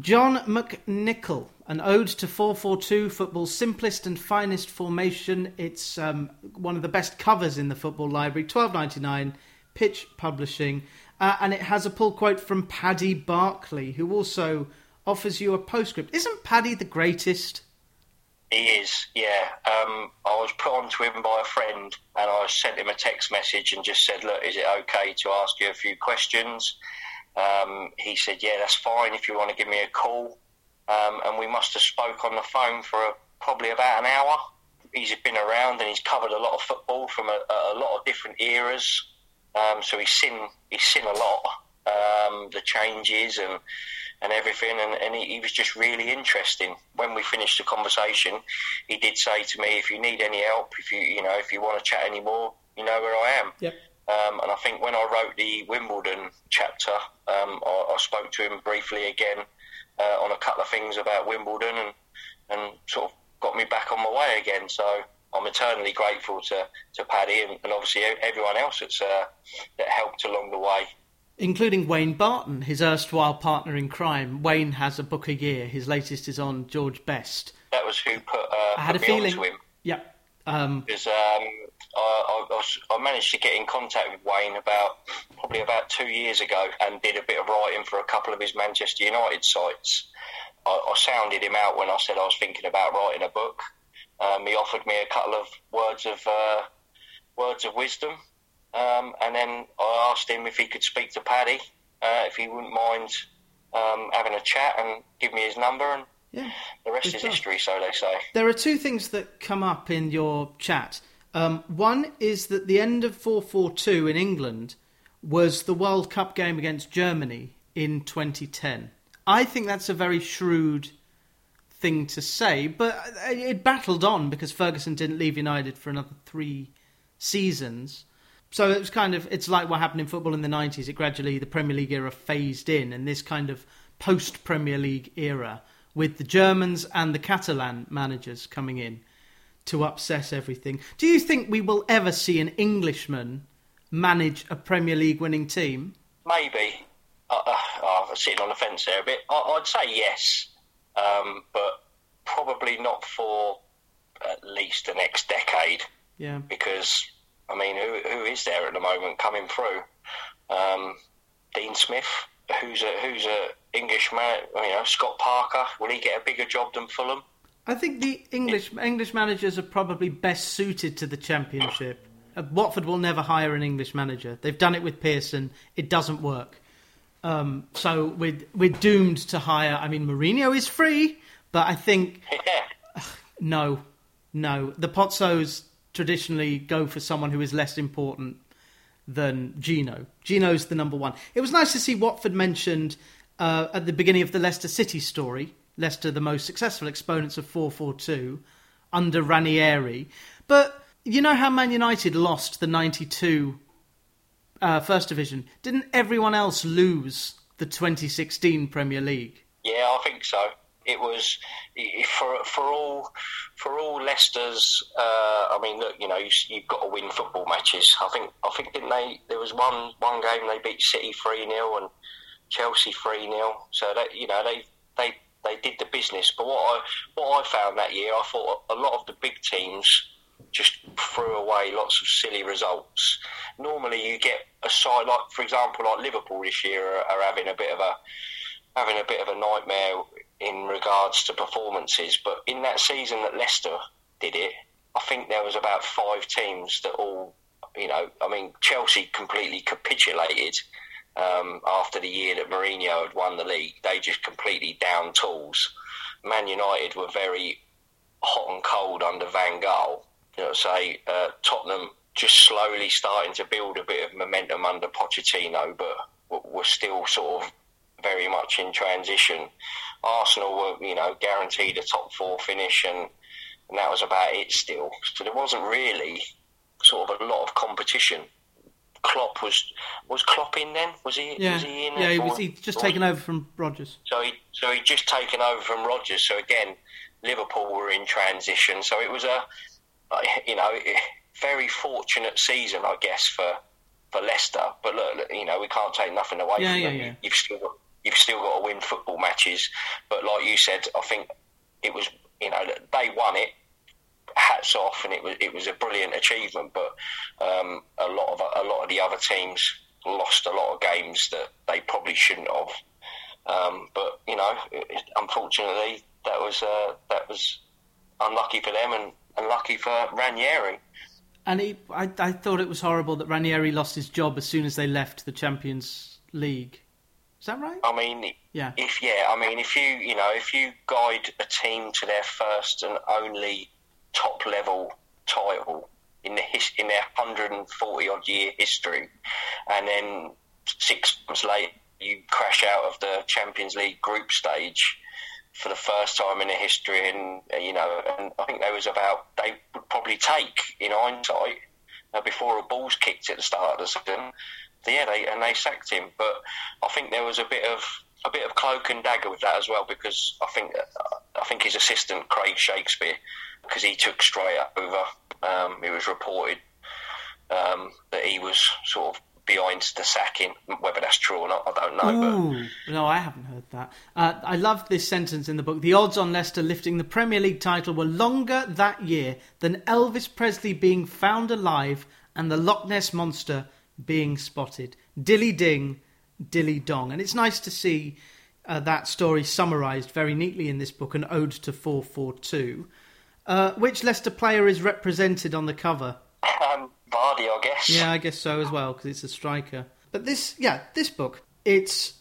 John McNicoll, an ode to 442, football's simplest and finest formation. It's um, one of the best covers in the football library, twelve ninety nine, Pitch Publishing, uh, and it has a pull quote from Paddy Barclay, who also offers you a postscript. Isn't Paddy the greatest? He is, yeah. Um, I was put on to him by a friend, and I sent him a text message and just said, "Look, is it okay to ask you a few questions?" Um, he said, "Yeah, that's fine. If you want to give me a call," um, and we must have spoke on the phone for a, probably about an hour. He's been around and he's covered a lot of football from a, a lot of different eras. Um, so he's seen he's seen a lot, um, the changes and and everything, and, and he, he, was just really interesting. When we finished the conversation, he did say to me, "If you need any help, if you you know if you want to chat anymore, you know where I am." Yep. Um, and I think when I wrote the Wimbledon chapter, um, I, I, spoke to him briefly again uh, on a couple of things about Wimbledon, and and sort of got me back on my way again. So I'm eternally grateful to, to Paddy and, and obviously everyone else that's uh, that helped along the way. Including Wayne Barton, his erstwhile partner in crime. Wayne has a book a year. His latest is on George Best. That was who put, uh, I had put a feeling. him. Yeah. Um, because um, I, I, I, managed to get in contact with Wayne about probably about two years ago and did a bit of writing for a couple of his Manchester United sites. I, I sounded him out when I said I was thinking about writing a book, um, he offered me a couple of words of uh, words of wisdom, um, and then I asked him if he could speak to Paddy, uh, if he wouldn't mind um, having a chat and give me his number, and yeah, the rest is history, so they say. There are two things that come up in your chat. Um, one is that the end of 442 in England was the World Cup game against Germany in 2010. I think that's a very shrewd thing to say, but it battled on because Ferguson didn't leave United for another three seasons. So it was kind of it's like what happened in football in the nineties. It gradually the Premier League era phased in, and this kind of post Premier League era with the Germans and the Catalan managers coming in to upset everything. Do you think we will ever see an Englishman manage a Premier League winning team? Maybe. Uh, uh, uh, sitting on the fence there a bit. I, would say yes um, but probably not for at least the next decade. Yeah. Because I mean, who who is there at the moment coming through? Um, Dean Smith, who's a who's a English man. You know, Scott Parker. Will he get a bigger job than Fulham? I think the English English managers are probably best suited to the Championship. Uh, Watford will never hire an English manager. They've done it with Pearson. It doesn't work. Um, so we're we're doomed to hire. I mean, Mourinho is free, but I think no, no. The Pozzos traditionally go for someone who is less important than Gino. Gino's the number one. It was nice to see Watford mentioned uh, at the beginning of the Leicester City story. Leicester, the most successful exponents of 4-4-2 under Ranieri. But you know how Man United lost the 92 uh, First Division, didn't everyone else lose the 2016 Premier League? Yeah, I think so. It was for for all for all Leicester's. Uh, I mean, look, you know, you, have got to win football matches. I think I think didn't they? There was one one game they beat City three 0 and Chelsea three 0 So that you know they they they did the business. But what I what I found that year, I thought a lot of the big teams just threw away lots of silly results. Normally, you get a side like, for example, like Liverpool this year are, are having a bit of a having a bit of a nightmare in regards to performances. But in that season that Leicester did it, I think there was about five teams that all, you know, I mean, Chelsea completely capitulated um, after the year that Mourinho had won the league. They just completely down tools. Man United were very hot and cold under Van Gaal you know, say uh, Tottenham just slowly starting to build a bit of momentum under Pochettino, but were still sort of very much in transition. Arsenal were, you know, guaranteed a top four finish, and, and that was about it still. So there wasn't really sort of a lot of competition. Klopp was was Klopp in then? Was he? Yeah, was he in yeah. He was. He just taken over from Rodgers. So he so he just taken over from Rodgers. So again, Liverpool were in transition. So it was a you know, very fortunate season, I guess, for for Leicester. But look, you know, we can't take nothing away yeah, from yeah, them. Yeah. You've still got, you've still got to win football matches. But like you said, I think it was you know they won it. Hats off, and it was it was a brilliant achievement. But um, a lot of a lot of the other teams lost a lot of games that they probably shouldn't have. Um, but you know, it, unfortunately, that was uh, that was unlucky for them and unlucky for Ranieri. And he, I, I thought it was horrible that Ranieri lost his job as soon as they left the Champions League. Is that right? I mean, yeah. If yeah, I mean, if you you know, if you guide a team to their first and only top level title in the his, in their 140 odd year history, and then six months later you crash out of the Champions League group stage for the first time in their history, and you know, and I think there was about they would probably take in hindsight uh, before a ball's kicked at the start of the season yeah, they and they sacked him. But I think there was a bit of a bit of cloak and dagger with that as well because I think I think his assistant Craig Shakespeare because he took straight over. Um, it was reported um, that he was sort of behind the sacking. Whether that's true or not, I don't know. Ooh, but... No, I haven't heard that. Uh, I love this sentence in the book. The odds on Leicester lifting the Premier League title were longer that year than Elvis Presley being found alive and the Loch Ness Monster being spotted. Dilly ding, dilly dong. And it's nice to see uh, that story summarised very neatly in this book, An Ode to 442. Uh, which Leicester player is represented on the cover? Um, Vardy, I guess. Yeah, I guess so as well, because it's a striker. But this, yeah, this book, it's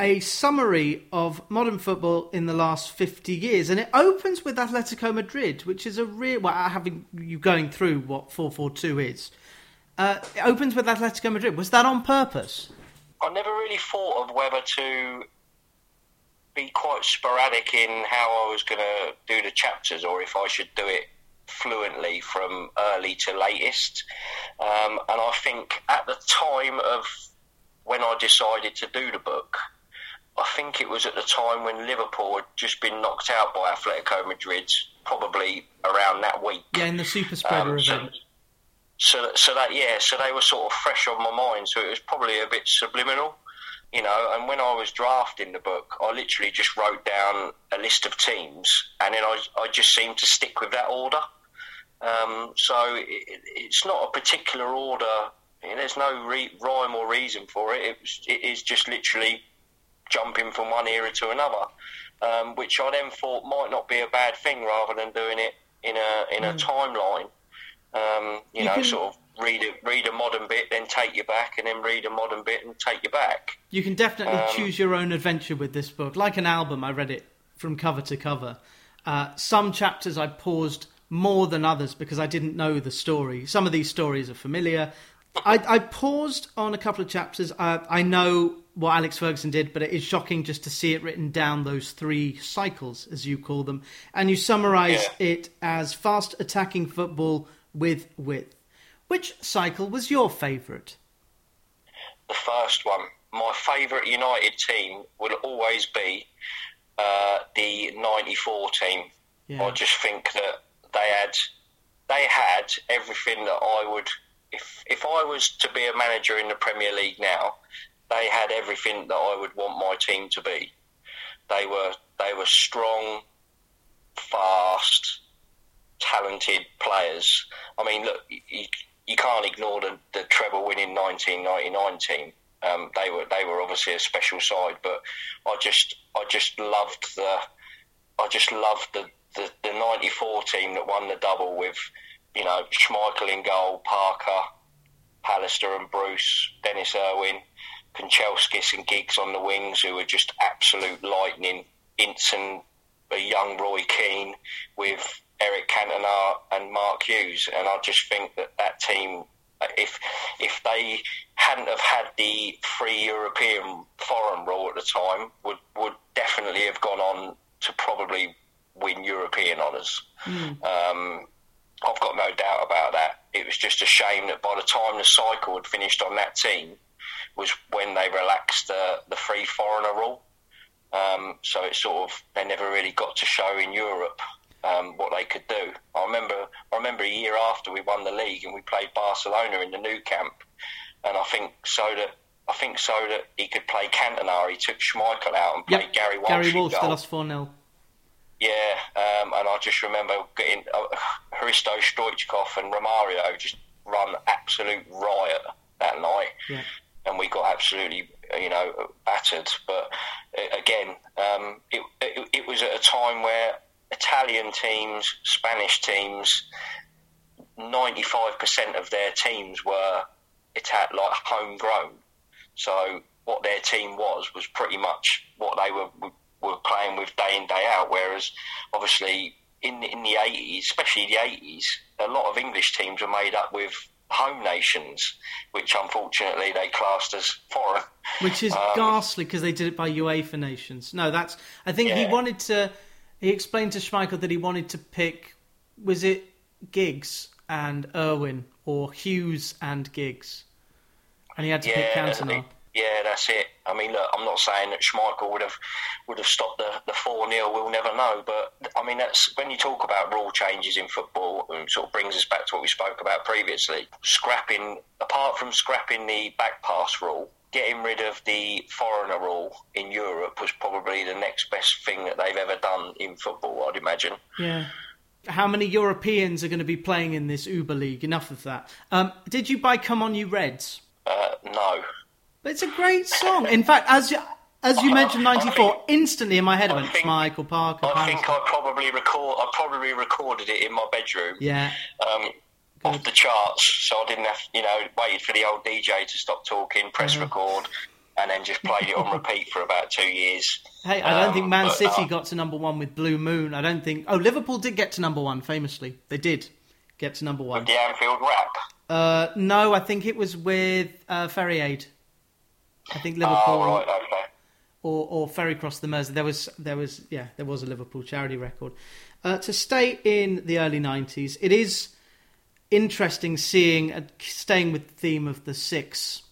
a summary of modern football in the last 50 years. And it opens with Atletico Madrid, which is a real. Well, having you going through what 442 is, uh, it opens with Atletico Madrid. Was that on purpose? I never really thought of whether to be quite sporadic in how I was going to do the chapters or if I should do it fluently from early to latest. Um, and I think at the time of when I decided to do the book, I think it was at the time when Liverpool had just been knocked out by Atletico Madrid, probably around that week. Yeah, in the super spreader um, event. So, so, so that yeah, so they were sort of fresh on my mind. So it was probably a bit subliminal, you know. And when I was drafting the book, I literally just wrote down a list of teams, and then I, I just seemed to stick with that order. Um, so it, it's not a particular order. There's no re- rhyme or reason for it. It, was, it is just literally jumping from one era to another, um, which I then thought might not be a bad thing, rather than doing it in a in a mm. timeline. Um, you, you, know, can, sort of read a read a modern bit, then take you back, and then read a modern bit and take you back. You can definitely um, choose your own adventure with this book. Like an album, I read it from cover to cover. Uh, some chapters I paused more than others because I didn't know the story. Some of these stories are familiar. I, I paused on a couple of chapters. I, I know what Alex Ferguson did, but it is shocking just to see it written down those three cycles, as you call them. And you summarise yeah. it as fast attacking football with width. Which cycle was your favourite? The first one. My favourite United team will always be uh, the '94 team. Yeah. I just think that they had they had everything that I would. If if I was to be a manager in the Premier League now, they had everything that I would want my team to be. They were they were strong, fast, talented players. I mean, look, you, you can't ignore the, the treble winning 1999 team. Um, they were they were obviously a special side, but I just I just loved the I just loved the, the, the 94 team that won the double with you know Schmeichel in goal, Parker, Pallister and Bruce, Denis Irwin, Kanchelskis and Giggs on the wings, who were just absolute lightning. Ince a young Roy Keane with Eric Cantona and Mark Hughes, and I just think that that team, if if they hadn't have had the free European foreign rule at the time, would would definitely have gone on to probably win European honours. Mm. Um, I've got no doubt about that. It was just a shame that by the time the cycle had finished on that team, was when they relaxed the the free foreigner rule. Um, so it sort of they never really got to show in Europe um, what they could do. I remember I remember a year after we won the league and we played Barcelona in the Nou Camp, and I think so that I think so that he could play Cantona. He took Schmeichel out and played Yep, Gary Walsh. Gary Walsh, they lost 4 0. Yeah, um, and I just remember getting uh, Hristo Stoichkov and Romario just run absolute riot that night, Yeah. and we got absolutely you know battered. But uh, again, um, it, it it was at a time where Italian teams, Spanish teams, ninety five percent of their teams were Ita- like homegrown. So what their team was was pretty much what they were were playing with day in day out. Whereas obviously in in the eighties, especially the eighties, a lot of English teams were made up with home nations, which unfortunately they classed as foreign. Which is Um, ghastly because they did it by UEFA nations. No, that's. I think he wanted to. He explained to Schmeichel that he wanted to pick. Was it Giggs and Irwin or Hughes and Giggs? And he had to pick Yeah, Cantona. yeah, that's it. I mean, look, I'm not saying that Schmeichel would have would have stopped the the four 0 We'll never know. But I mean, that's when you talk about rule changes in football, and sort of brings us back to what we spoke about previously. Scrapping, apart from scrapping the back pass rule. Getting rid of the foreigner rule in Europe was probably the next best thing that they've ever done in football, I'd imagine. Yeah. How many Europeans are going to be playing in this Uber League? Enough of that. Um, did you buy "Come On You Reds"? Uh, no. But it's a great song. In fact, as you, as you mentioned '94, think- instantly in my head I went think- Michael Parker. I Parker. think I probably record. I probably recorded it in my bedroom. Yeah. um, off the charts, so I didn't have, you know, waited for the old DJ to stop talking, press Uh-huh. record, and then just played it on repeat for about two years. Hey, I don't Um, think Man but, City uh, got to number one with Blue Moon. I don't think. Oh, Liverpool did get to number one famously. They did get to number one. the Anfield rap. Uh, no, I think it was with uh, Ferry Aid. I think Liverpool Oh, right, okay. or, or Ferry Cross the Mersey. There was there was yeah there was a Liverpool charity record. Uh, to stay in the early nineties, it is interesting seeing uh, staying with the theme of the six,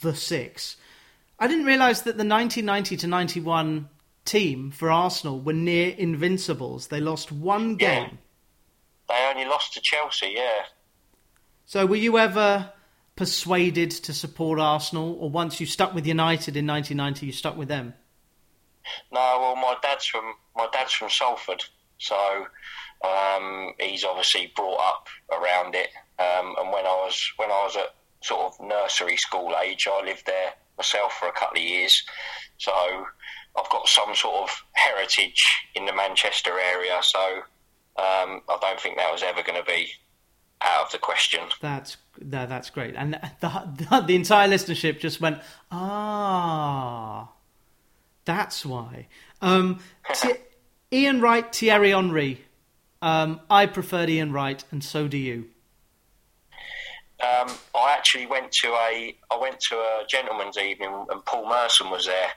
the six. I didn't realise that the 1990 to 91 team for Arsenal were near invincibles. They lost one Yeah. game. They only lost to Chelsea, yeah. So were you ever persuaded to support Arsenal, or once you stuck with United in 1990, you stuck with them? No, well, my dad's from my dad's from Salford, so um, he's obviously brought up around it. Um, and when I was when I was at sort of nursery school age, I lived there myself for a couple of years. So I've got some sort of heritage in the Manchester area. So um, I don't think that was ever going to be out of the question. That's no, that's great, and the, the the entire listenership just went ah, that's why. Um, Thi- Ian Wright, Thierry Henry. Um, I preferred Ian Wright, and so do you. Um, I actually went to a I went to a gentleman's evening and Paul Merson was there,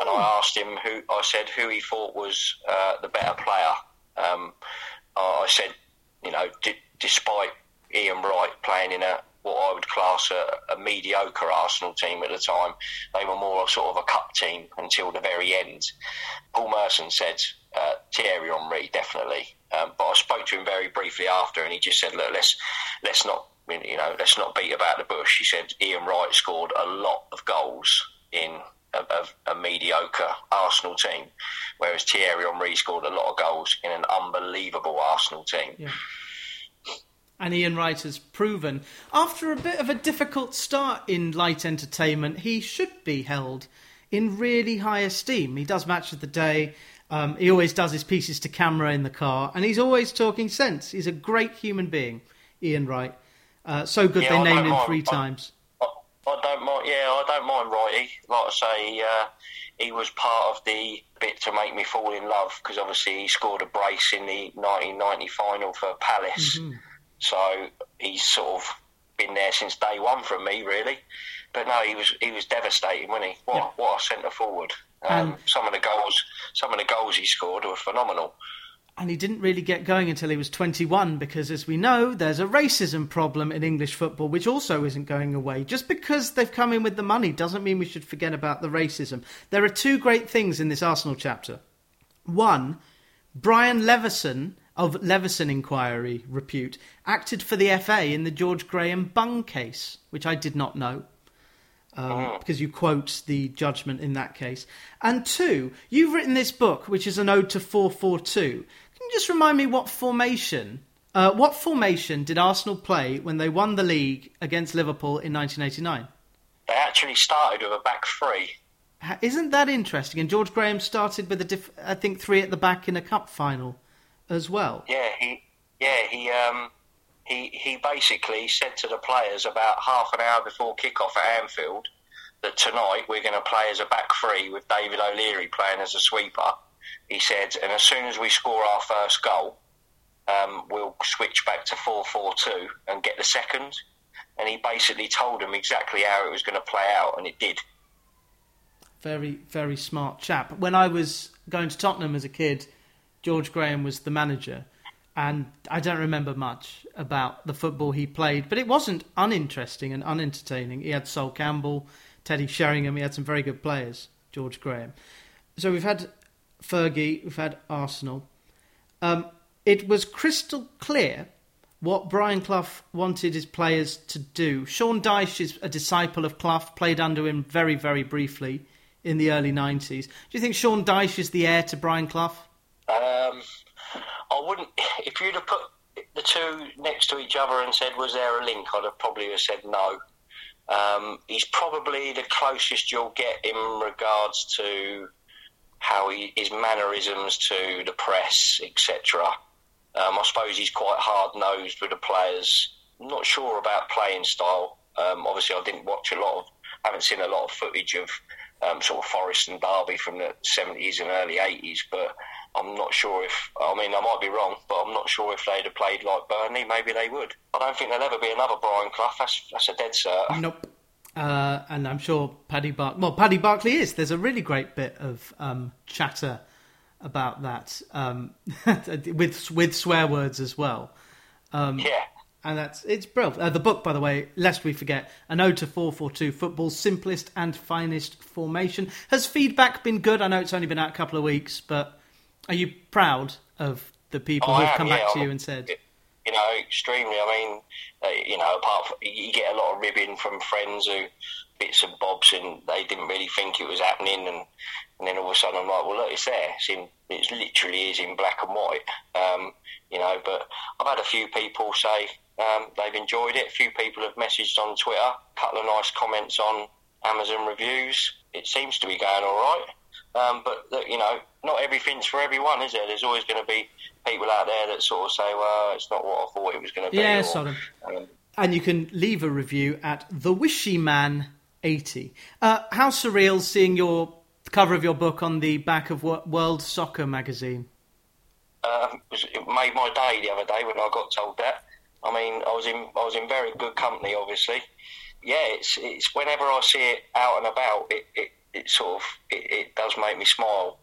and I asked him who I said who he thought was uh, the better player. Um, I I said, you know, d- despite Ian Wright playing in a what I would class a, a mediocre Arsenal team at the time, they were more sort of a cup team until the very end. Paul Merson said uh, Thierry Henry definitely, um, but I spoke to him very briefly after, and he just said, "Look, let's let's not you know let's not beat about the bush." He said Ian Wright scored a lot of goals in a, a, a mediocre Arsenal team, whereas Thierry Henry scored a lot of goals in an unbelievable Arsenal team. Yeah. And Ian Wright has proven, after a bit of a difficult start in light entertainment, he should be held in really high esteem. He does match of the day. Um, he always does his pieces to camera in the car, and he's always talking sense. He's a great human being, Ian Wright. Uh, so good Yeah, they I named him mind. three I- times. I, I don't mind. Yeah, I don't mind Wrighty. Like I say, uh, he was part of the bit to make me fall in love because obviously he scored a brace in the 1990 final for Palace. So he's sort of been there since day one from me, really. But no, he was he was devastating, wasn't he? What what a centre forward. Um, And- some of the goals, some of the goals he scored were phenomenal. And he didn't really get going until he was 21 because, as we know, there's a racism problem in English football which also isn't going away. Just because they've come in with the money doesn't mean we should forget about the racism. There are two great things in this Arsenal chapter. One, Brian Leveson of Leveson Inquiry repute acted for the FA in the George Graham Bung case, which I did not know. Um, Mm. because you quote the judgment in that case. And two, you've written this book, which is an ode to 442. Can you just remind me what formation? Uh, what formation did Arsenal play when they won the league against Liverpool in 1989? They actually started with a back three. Isn't that interesting? And George Graham started with a diff- I think three at the back in a cup final as well. Yeah, he yeah he um he he basically said to the players about half an hour before kickoff at Anfield that tonight we're going to play as a back three with David O'Leary playing as a sweeper. He said, and as soon as we score our first goal, um, we'll switch back to four four two and get the second. And he basically told them exactly how it was going to play out, and it did. Very, very smart chap. When I was going to Tottenham as a kid, George Graham was the manager, and I don't remember much about the football he played, but it wasn't uninteresting and unentertaining. He had Sol Campbell, Teddy Sheringham, he had some very good players, George Graham. So we've had Fergie, we've had Arsenal. Um, it was crystal clear what Brian Clough wanted his players to do. Sean Dyche is a disciple of Clough, played under him very, very briefly in the early 90s. Do you think Sean Dyche is the heir to Brian Clough? Um, I wouldn't. If you'd have put the two next to each other and said, "Was there a link?" I'd have probably have said no. Um, he's probably the closest you'll get in regards to how he, his mannerisms to the press, etc. Um, I suppose he's quite hard nosed with the players. Not sure about playing style. Um, obviously, I didn't watch a lot of, haven't seen a lot of footage of um, sort of Forest and Derby from the 70s and early 80s, but I'm not sure if, I mean, I might be wrong, but I'm not sure if they'd have played like Burnley. Maybe they would. I don't think there'll ever be another Brian Clough. That's, that's a dead cert. Nope. Uh, and I'm sure Paddy Bark. Well, Paddy Barclay is. There's a really great bit of um, chatter about that um, with with swear words as well. Um, Yeah. And that's it's brilliant. Uh, the book, by the way, lest we forget, an ode to four four two, football's simplest and finest formation. Has feedback been good? I know it's only been out a couple of weeks, but are you proud of the people Oh, who've am, come yeah, back to I'm- you and said, you know, extremely. I mean, uh, you know, apart from you get a lot of ribbing from friends who bits and bobs, and they didn't really think it was happening, and and then all of a sudden I'm like, well, look, it's there. It's in, it literally is in black and white. Um, you know, but I've had a few people say um, they've enjoyed it. A few people have messaged on Twitter, a couple of nice comments on Amazon reviews. It seems to be going all right. Um, but you know, not everything's for everyone, is there? There's always going to be people out there that sort of say, "Well, it's not what I thought it was going to be." Yeah, or, sort of. um, And you can leave a review at the Wishy Man 80. Uh, how surreal seeing your cover of your book on the back of World Soccer magazine. uh, it it made my day the other day when I got told that. I mean, I was in I was in very good company, obviously. Yeah, it's it's whenever I see it out and about, it it, it sort of it, it does make me smile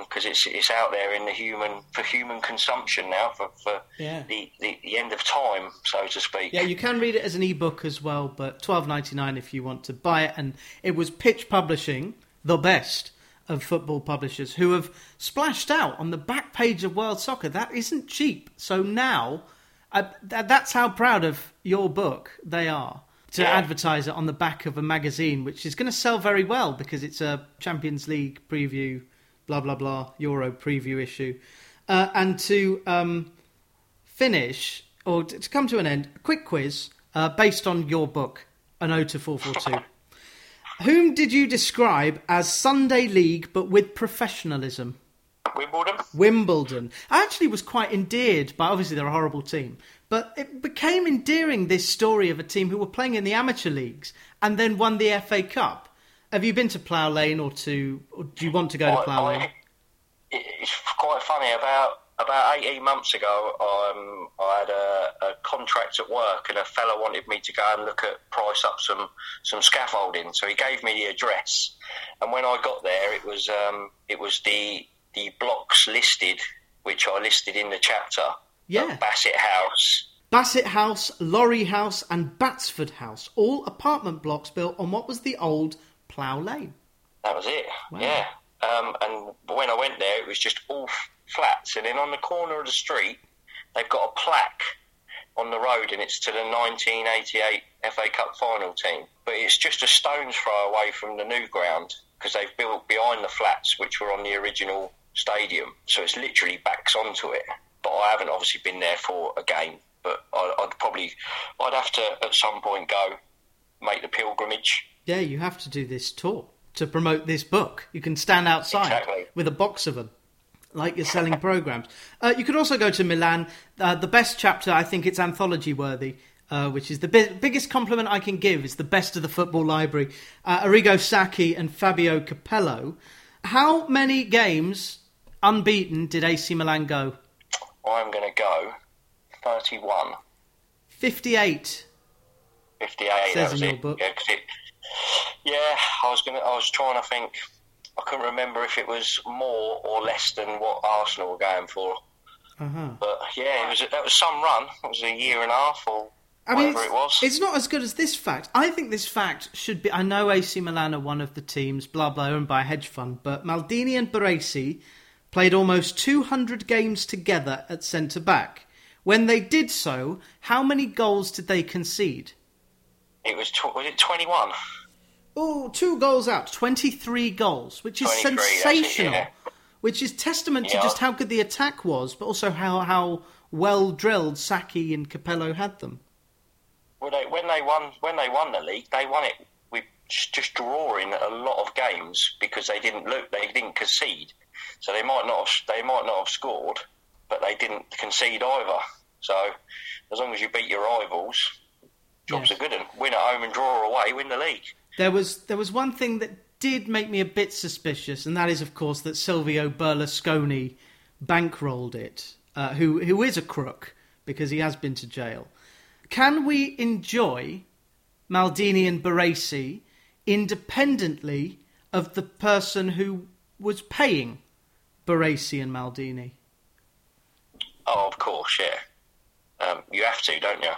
because it's it's out there in the human for human consumption now for, for Yeah. the, the, the end of time, so to speak. Yeah, you can read it as an ebook as well, but twelve ninety nine if you want to buy it. And it was Pitch Publishing, the best of football publishers, who have splashed out on the back page of World Soccer. That isn't cheap. So now, uh, th- that's how proud of your book they are to Yeah. advertise it on the back of a magazine, which is going to sell very well because it's a Champions League preview, blah blah blah, Euro preview issue, uh, and to um, finish or to come to an end, a quick quiz uh, based on your book, An Ode to 442. Whom did you describe as Sunday League but with professionalism? Wimbledon. Wimbledon. I actually was quite endeared by, obviously, they're a horrible team, but it became endearing this story of a team who were playing in the amateur leagues and then won the FA Cup. Have you been to Plough Lane or to, or do you want to go to Plough Lane? it's quite funny. About about eighteen months ago, um, I had a, a contract at work, and a fellow wanted me to go and look at price up some some scaffolding. So he gave me the address, and when I got there, it was um, it was the the blocks listed, which I listed in the chapter. Yeah. Bassett House. Bassett House, Laurie House, and Batsford House, all apartment blocks built on what was the old Plough Lane. That was it. Wow. Yeah. Um, and when I went there, it was just all f- flats. And then on the corner of the street, they've got a plaque on the road, and it's to the 1988 FA Cup final team. But it's just a stone's throw away from the new ground because they've built behind the flats, which were on the original stadium. So it's literally backs onto it. But I haven't obviously been there for a game. But I, I'd probably, I'd have to at some point go make the pilgrimage. Yeah, you have to do this tour to promote this book. You can stand outside Exactly. with a box of them, like you're selling programs. Uh, you could also go to Milan. Uh, the best chapter, I think it's anthology worthy. Uh, which is the bi- biggest compliment I can give is the best of the football library. Uh, Arrigo Sacchi and Fabio Capello. How many games unbeaten did AC Milan go? I'm going to go 31, 58. 58. Says that was in your it. book. Yeah, it- yeah, I was going to. I was trying to think. I couldn't remember if it was more or less than what Arsenal were going for. Uh-huh. But yeah, it was that was some run. It was a year and a half or I mean, whatever it was. it's not as good as this fact. I think this fact should be. I know AC Milan are one of the teams, blah blah, owned by a hedge fund, but Maldini and Baresi played almost 200 games together at centre back. When they did so, how many goals did they concede? It was tw- was it 21? Oh, two goals out, 23 goals, which is 23, that's sensational. yeah. Which is testament to just how good the attack was, but also how, how well drilled Sacchi and Capello had them. Well, they, when they won when they won the league, they won it with just drawing a lot of games because they didn't look, they didn't concede. So they might not have, they might not have scored, but they didn't concede either. So as long as you beat your rivals, job's Yes. a good And Win at home and draw away, win the league. There was there was one thing that did make me a bit suspicious, and that is, of course, that Silvio Berlusconi bankrolled it. Uh, who who is a crook because he has been to jail. Can we enjoy Maldini and Baresi independently of the person who was paying Baresi and Maldini? Oh, of course, yeah. Um, you have to, don't you?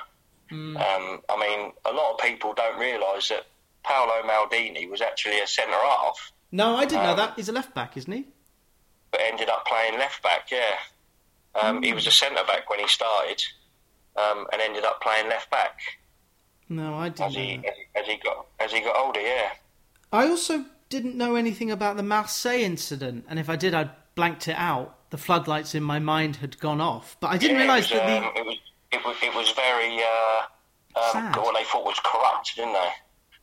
Um, I mean, a lot of people don't realise that Paolo Maldini was actually a centre half, No, I didn't know Um, that. He's a left back, isn't he? but ended up playing left back. Yeah, um, he was a centre back when he started, um, and ended up playing left back No, I didn't. Know as, he- as he got as he got older. Yeah, I also didn't know anything about the Marseille incident, and if I did, I blanked it out. The floodlights in my mind had gone off, but I didn't yeah, realise that the um, it was it was it was very uh, um, Sad. what they thought was corrupt, didn't they?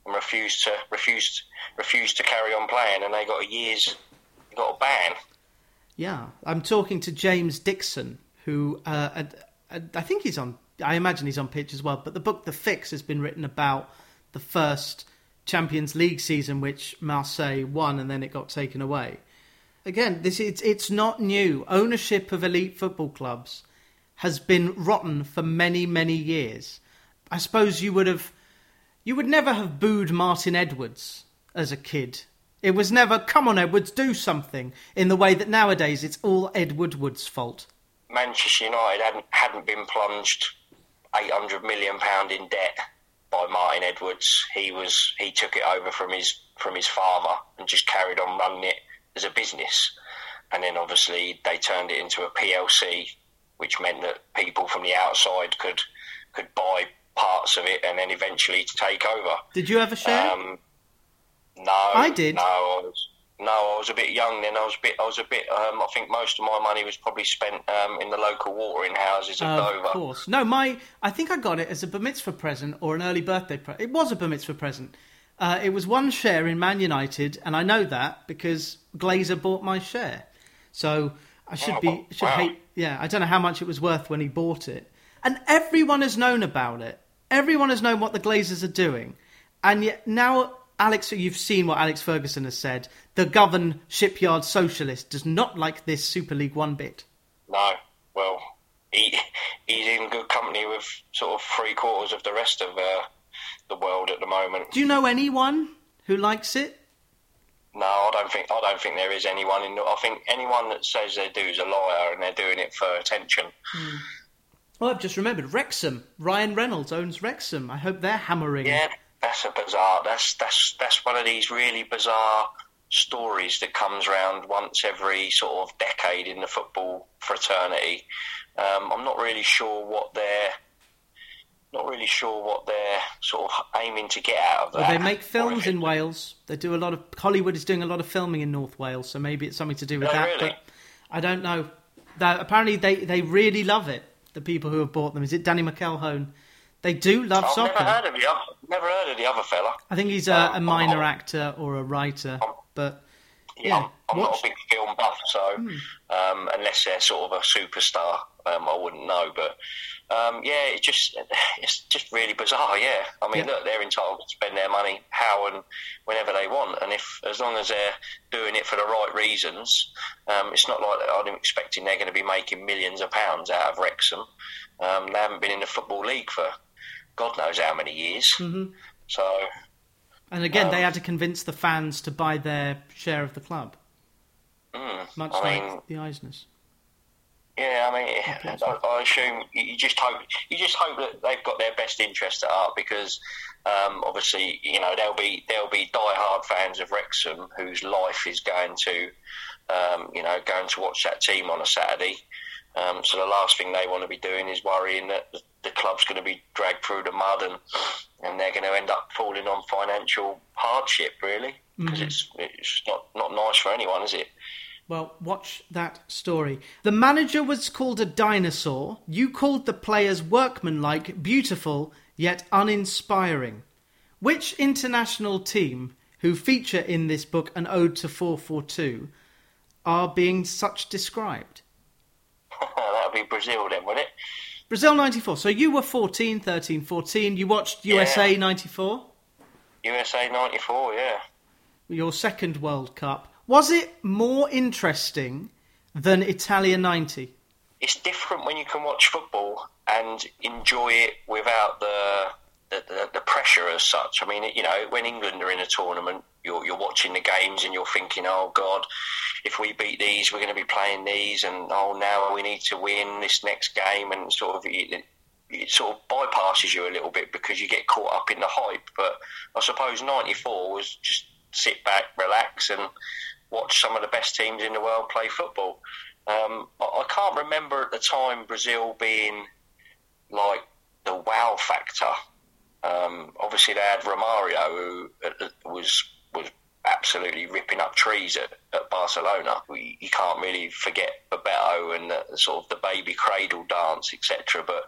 And refused to refused refused to carry on playing, and they got a year's got a ban. yeah. I'm talking to James Dixon, who uh, I think he's on. I imagine he's on pitch as well. But the book The Fix has been written about the first Champions League season, which Marseille won, and then it got taken away. Again, this it's it's not new. Ownership of elite football clubs has been rotten for many many years. I suppose you would have you would never have booed Martin Edwards as a kid. It was never come on Edwards do something in the way that nowadays it's all Ed Woodward's fault. Manchester United hadn't hadn't been plunged eight hundred million pound in debt by Martin Edwards. He was he took it over from his from his father and just carried on running it as a business. And then obviously they turned it into a PLC, which meant that people from the outside could could buy parts of it and then eventually take over. Did you ever share? Um, no, I did. No, I was no, I was a bit young then. I was a bit. I was a bit. Um, I think most of my money was probably spent um, in the local watering houses of of Dover. Of course. No, my I think I got it as a bar mitzvah present or an early birthday present. It was a bar mitzvah present. Uh, it was one share in Man United, and I know that because Glazer bought my share. So I should Oh, be should wow. hate. Yeah, I don't know how much it was worth when he bought it, and everyone has known about it. Everyone has known what the Glazers are doing, and yet now. Alex, you've seen what Alex Ferguson has said. The Govan Shipyard Socialist does not like this Super League one bit. No, well, he he's in good company with sort of three quarters of the rest of uh, the world at the moment. Do you know anyone who likes it? No, I don't think I don't think there is anyone in. I think anyone that says they do is a liar, and they're doing it for attention. Well, I've just remembered Wrexham. Ryan Reynolds owns Wrexham. I hope they're hammering. Yeah, that's a bizarre. That's that's that's one of these really bizarre stories that comes round once every sort of decade in the football fraternity. Um, I'm not really sure what their not really sure what they're sort of aiming to get out of that. Well, they make films in Wales. They do a lot of Hollywood is doing a lot of filming in North Wales, so maybe it's something to do with Oh, that. really? But I don't know. That apparently they, they really love it. The people who have bought them is it Danny McElhone? They do love I've soccer. never heard of the other, never heard of the other fella. I think he's a, Um, a minor oh. actor or a writer, but Yeah, Yeah, I'm, I'm not a big film buff, so Hmm. um, unless they're sort of a superstar, um, I wouldn't know. But um, yeah, it just it's just really bizarre. Yeah, I mean, Yeah. look, they're entitled to spend their money how and whenever they want, and if as long as they're doing it for the right reasons, um, it's not like I'm expecting they're going to be making millions of pounds out of Wrexham. Um, they haven't been in the football league for God knows how many years. Mhm. So and again Um, they had to convince the fans to buy their share of the club, mm, much I like mean, the Eisners. Yeah, I mean, I, I assume you you just hope you just hope that they've got their best interest at heart because um, obviously you know there'll be there'll be die-hard fans of Wrexham whose life is going to um, you know going to watch that team on a Saturday. Um, so the last thing they want to be doing is worrying that the, the club's going to be dragged through the mud and and they're going to end up falling on financial hardship really because Mhm. it's it's not not nice for anyone, is it? Well, watch that story. The manager was called a dinosaur. You called the players workmanlike, beautiful, yet uninspiring. Which international team who feature in this book an ode to 442 are being such described? that would be Brazil then, would it? Brazil 94. So you were 14, 13, 14. You watched USA 94, USA '94, yeah. your second World Cup. Was it more interesting than Italia 90? It's different when you can watch football and enjoy it without the the, the, the pressure as such. I mean, you know, when England are in a tournament, you're, you're watching the games and you're thinking, oh God, if we beat these, we're going to be playing these, and oh now we need to win this next game, and sort of it, it sort of bypasses you a little bit because you get caught up in the hype. But I suppose '94 was just sit back, relax, and watch some of the best teams in the world play football. Um, I, can't remember at the time Brazil being like the wow factor. Um, obviously, they had Romario, who uh, was was absolutely ripping up trees at, at Barcelona. We, you can't really forget Bebeto and the, sort of the baby cradle dance, etc. But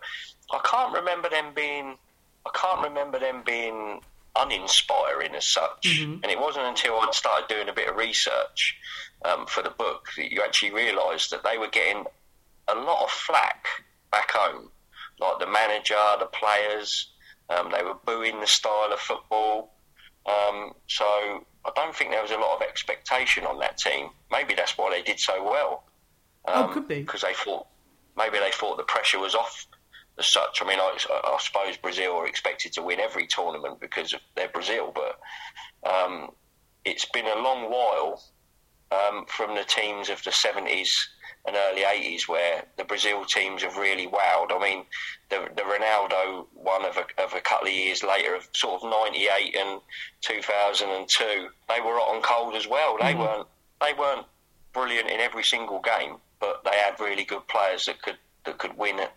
I can't remember them being. I can't remember them being uninspiring as such. And it wasn't until I started doing a bit of research um, for the book that you actually realised that they were getting a lot of flack back home. Like the manager, the players, um, they were booing the style of football. Um, so I don't think there was a lot of expectation on that team. Maybe that's why they did so well. Oh, could be. because they thought maybe they thought the pressure was off as such. I mean, I, I suppose Brazil are expected to win every tournament because of they're Brazil, but um, it's been a long while um, from the teams of the 70s and early 80s where the Brazil teams have really wowed. I mean, the, the Ronaldo one of a, of a couple of years later, of sort of 98 and 2002, they were hot and cold as well. They weren't they weren't brilliant in every single game, but they had really good players that could that could win it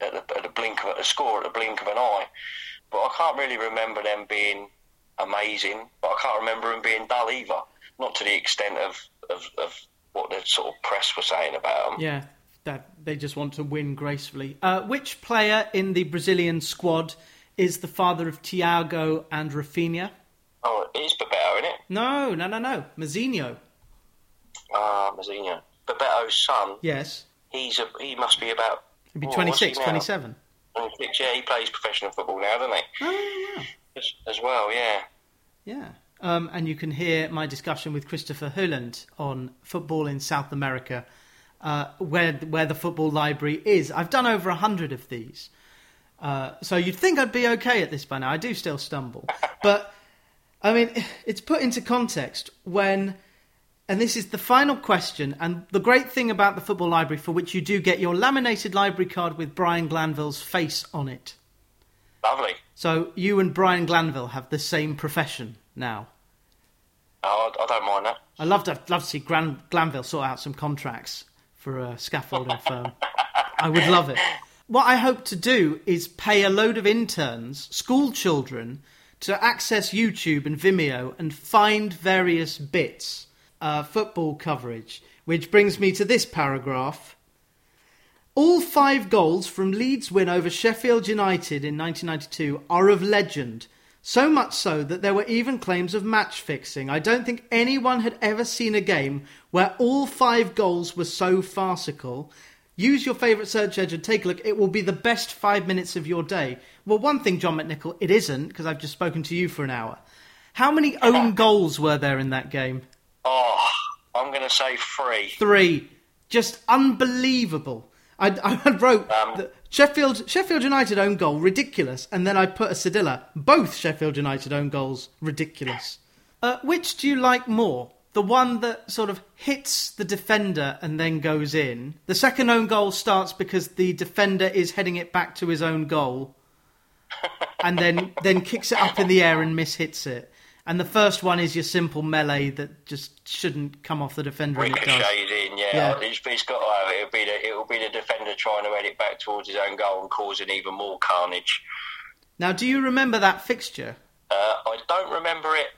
at the, at the blink of a score at the blink of an eye. But I can't really remember them being amazing. But I can't remember them being dull either. Not to the extent of, of, of what the sort of press were saying about them. Yeah, that they just want to win gracefully. Uh, which player in the Brazilian squad is the father of Thiago and Rafinha? Oh, it is Bebeto, isn't it? No, no, no, no. Mazinho. Ah, Mazinho. Bebeto's son. Yes. He's a, he must be about. He'd be what's 26, he now? 27. 26, Yeah, he plays professional football now, doesn't he? Oh, yeah. As, as well, yeah. Yeah. Um, and you can hear my discussion with Christopher Holland on football in South America, uh, where where the football library is. I've done over a hundred of these, uh, so you'd think I'd be okay at this by now. I do still stumble, but I mean, it's put into context when, and this is the final question. And the great thing about the football library, for which you do get your laminated library card with Brian Glanville's face on it. Lovely. So you and Brian Glanville have the same profession now. Oh, I, don't mind that. I love to love to see Gran, Glanville sort out some contracts for a scaffolding firm. I would love it. what I hope to do is pay a load of interns, school children, to access YouTube and Vimeo and find various bits, uh, football coverage. Which brings me to this paragraph. All five goals from Leeds' win over Sheffield United in 1992 are of legend. So much so that there were even claims of match fixing. I don't think anyone had ever seen a game where all five goals were so farcical. Use your favourite search engine, take a look. It will be the best five minutes of your day. Well, one thing, John McNicoll, it isn't, because I've just spoken to you for an hour. How many own goals were there in that game? Oh, I'm going to say three. Three. Just unbelievable. I, I wrote Um, Sheffield Sheffield United own goal ridiculous, and then I put a Sedilla. Both Sheffield United own goals ridiculous. Uh, which do you like more? The one that sort of hits the defender and then goes in. The second own goal starts because the defender is heading it back to his own goal, and then then kicks it up in the air and mishits it. And the first one is your simple melee that just shouldn't come off the defender, and in, yeah. yeah. It's, it's got to It'll be, the, it'll be the defender trying to head it back towards his own goal and causing even more carnage. Now, do you remember that fixture? Uh, I don't remember it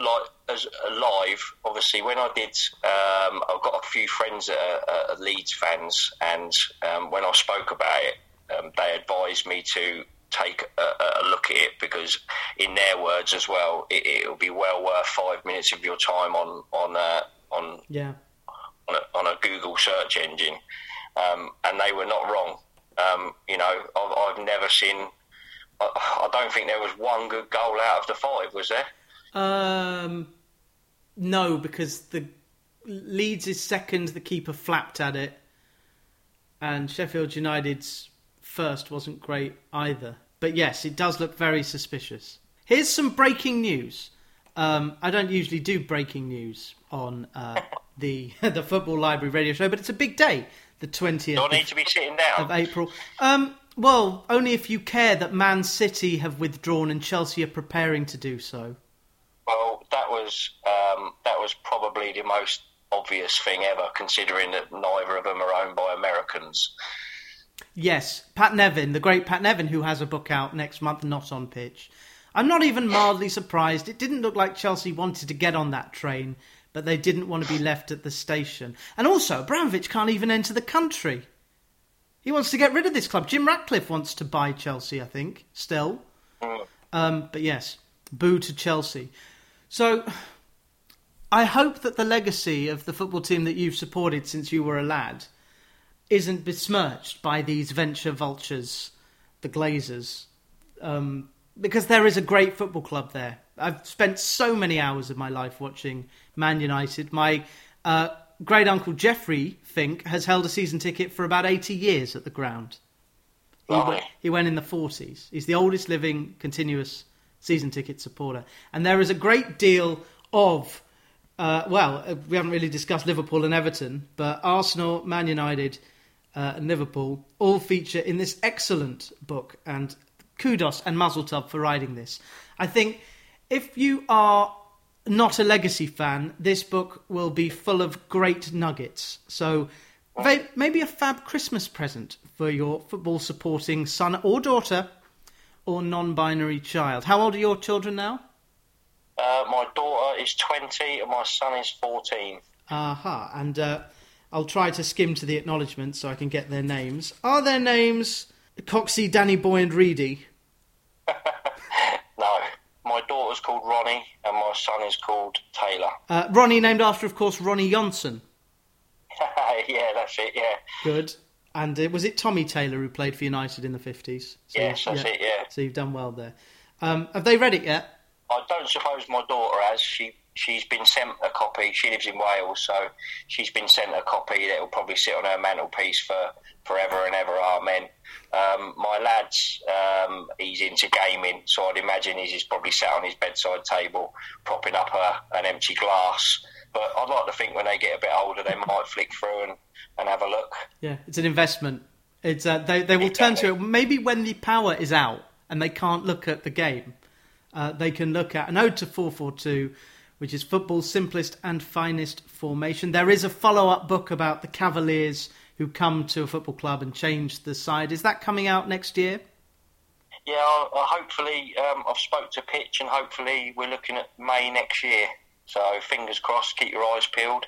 like as live. Obviously, when I did, um, I've got a few friends that are, are Leeds fans, and um, when I spoke about it, um, they advised me to take a, a look at it because, in their words as well, it, it'll be well worth five minutes of your time on on uh, on Yeah. on a, on a Google search engine, um, and they were not wrong. Um, you know, I've, I've never seen. I, I don't think there was one good goal out of the five, was there? Um, no, because the Leeds is second. The keeper flapped at it, and Sheffield United's first wasn't great either. But yes, it does look very suspicious. Here's some breaking news. Um, I don't usually do breaking news on uh, the the Football Library radio show, but it's a big day, the twentieth Do I need to be sitting down? of April. Um, well, only if you care that Man City have withdrawn and Chelsea are preparing to do so. Well, that was um, that was probably the most obvious thing ever, considering that neither of them are owned by Americans. Yes, Pat Nevin, the great Pat Nevin, who has a book out next month, not on pitch. I'm not even mildly surprised. It didn't look like Chelsea wanted to get on that train, but they didn't want to be left at the station. And also, Abramovich can't even enter the country. He wants to get rid of this club. Jim Ratcliffe wants to buy Chelsea, I think, still. Um, but yes, boo to Chelsea. So, I hope that the legacy of the football team that you've supported since you were a lad isn't besmirched by these venture vultures, the Glazers, um, because there is a great football club there. I've spent so many hours of my life watching Man United. My uh, great uncle Jeffrey Fink has held a season ticket for about 80 years at the ground. He, Blimey. went, he went in the 40s. He's the oldest living continuous season ticket supporter. And there is a great deal of, uh, well, uh, we haven't really discussed Liverpool and Everton, but Arsenal, Man United, uh, and Liverpool all feature in this excellent book. And kudos and mazel tov for writing this. I think if you are not a legacy fan, this book will be full of great nuggets. So maybe a fab Christmas present for your football supporting son or daughter or non binary child. How old are your children now? Uh, my daughter is 20 and my son is 14. Aha, and uh, I'll try to skim to the acknowledgements so I can get their names. Are their names Coxey, Danny Boy, and Reedy? No, my daughter's called Ronnie and my son is called Taylor. Uh, Ronnie, named after, of course, Ronny Johnsen. yeah, that's it, yeah. Good. And uh, was it Tommy Taylor who played for United in the 50s? So, Yes, that's it, yeah. So you've done well there. Um, have they read it yet? I don't suppose my daughter has. She she's been sent a copy. She lives in Wales, so she's been sent a copy that will probably sit on her mantelpiece for forever and ever. Amen. Um, my lad's um, he's into gaming, so I'd imagine he's just probably sat on his bedside table, propping up a, an empty glass. But I'd like to think when they get a bit older, they might flick through and, and have a look. Yeah, it's an investment. It's uh, they they will turn to it maybe when the power is out and they can't look at the game. Uh, they can look at an ode to 442, which is football's simplest and finest formation. There is a follow up book about the Cavaliers who come to a football club and change the side. Is that coming out next year? Yeah, I'll, I'll hopefully um, I've spoke to Pitch, and hopefully we're looking at May next year. So fingers crossed, keep your eyes peeled,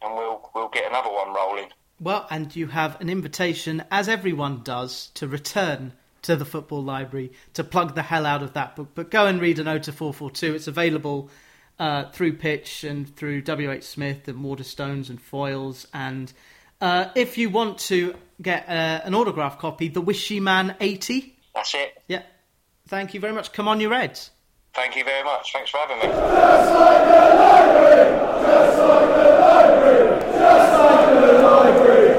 and we'll we'll get another one rolling. Well, and you have an invitation, as everyone does, to return to the Football Library to plug the hell out of that book. But go and read an to 442. It's available uh, through Pitch and through WH Smith and Waterstones and Foyles. And uh, if you want to get uh, an autograph copy, The Wishy Man 80. That's it. Yeah. Thank you very much. Come on, you Reds. Thank you very much. Thanks for having me. Just like the library, just like the library, just like the library.